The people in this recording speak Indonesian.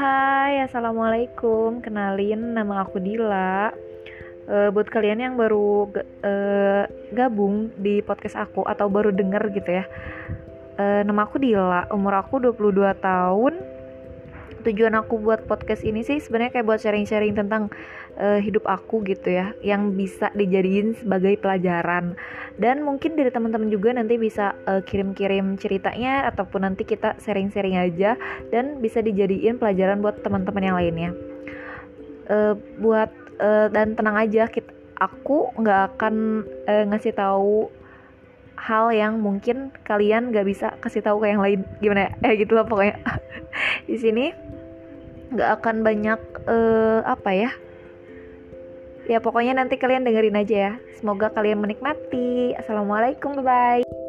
Hai, assalamualaikum. Kenalin, nama aku Dila. Uh, buat kalian yang baru uh, gabung di podcast aku atau baru denger gitu ya, uh, nama aku Dila. Umur aku 22 tahun tujuan aku buat podcast ini sih sebenarnya kayak buat sharing-sharing tentang uh, hidup aku gitu ya yang bisa dijadiin sebagai pelajaran. Dan mungkin dari teman-teman juga nanti bisa kirim kirim-kirim ceritanya ataupun nanti kita sharing-sharing aja dan bisa dijadiin pelajaran buat teman-teman yang lainnya. Uh, buat uh, dan tenang aja kita aku nggak akan uh, ngasih tahu hal yang mungkin kalian gak bisa kasih tahu ke yang lain. Gimana ya? Eh gitu lah pokoknya di sini nggak akan banyak uh, apa ya? Ya pokoknya nanti kalian dengerin aja ya. Semoga kalian menikmati. Assalamualaikum bye bye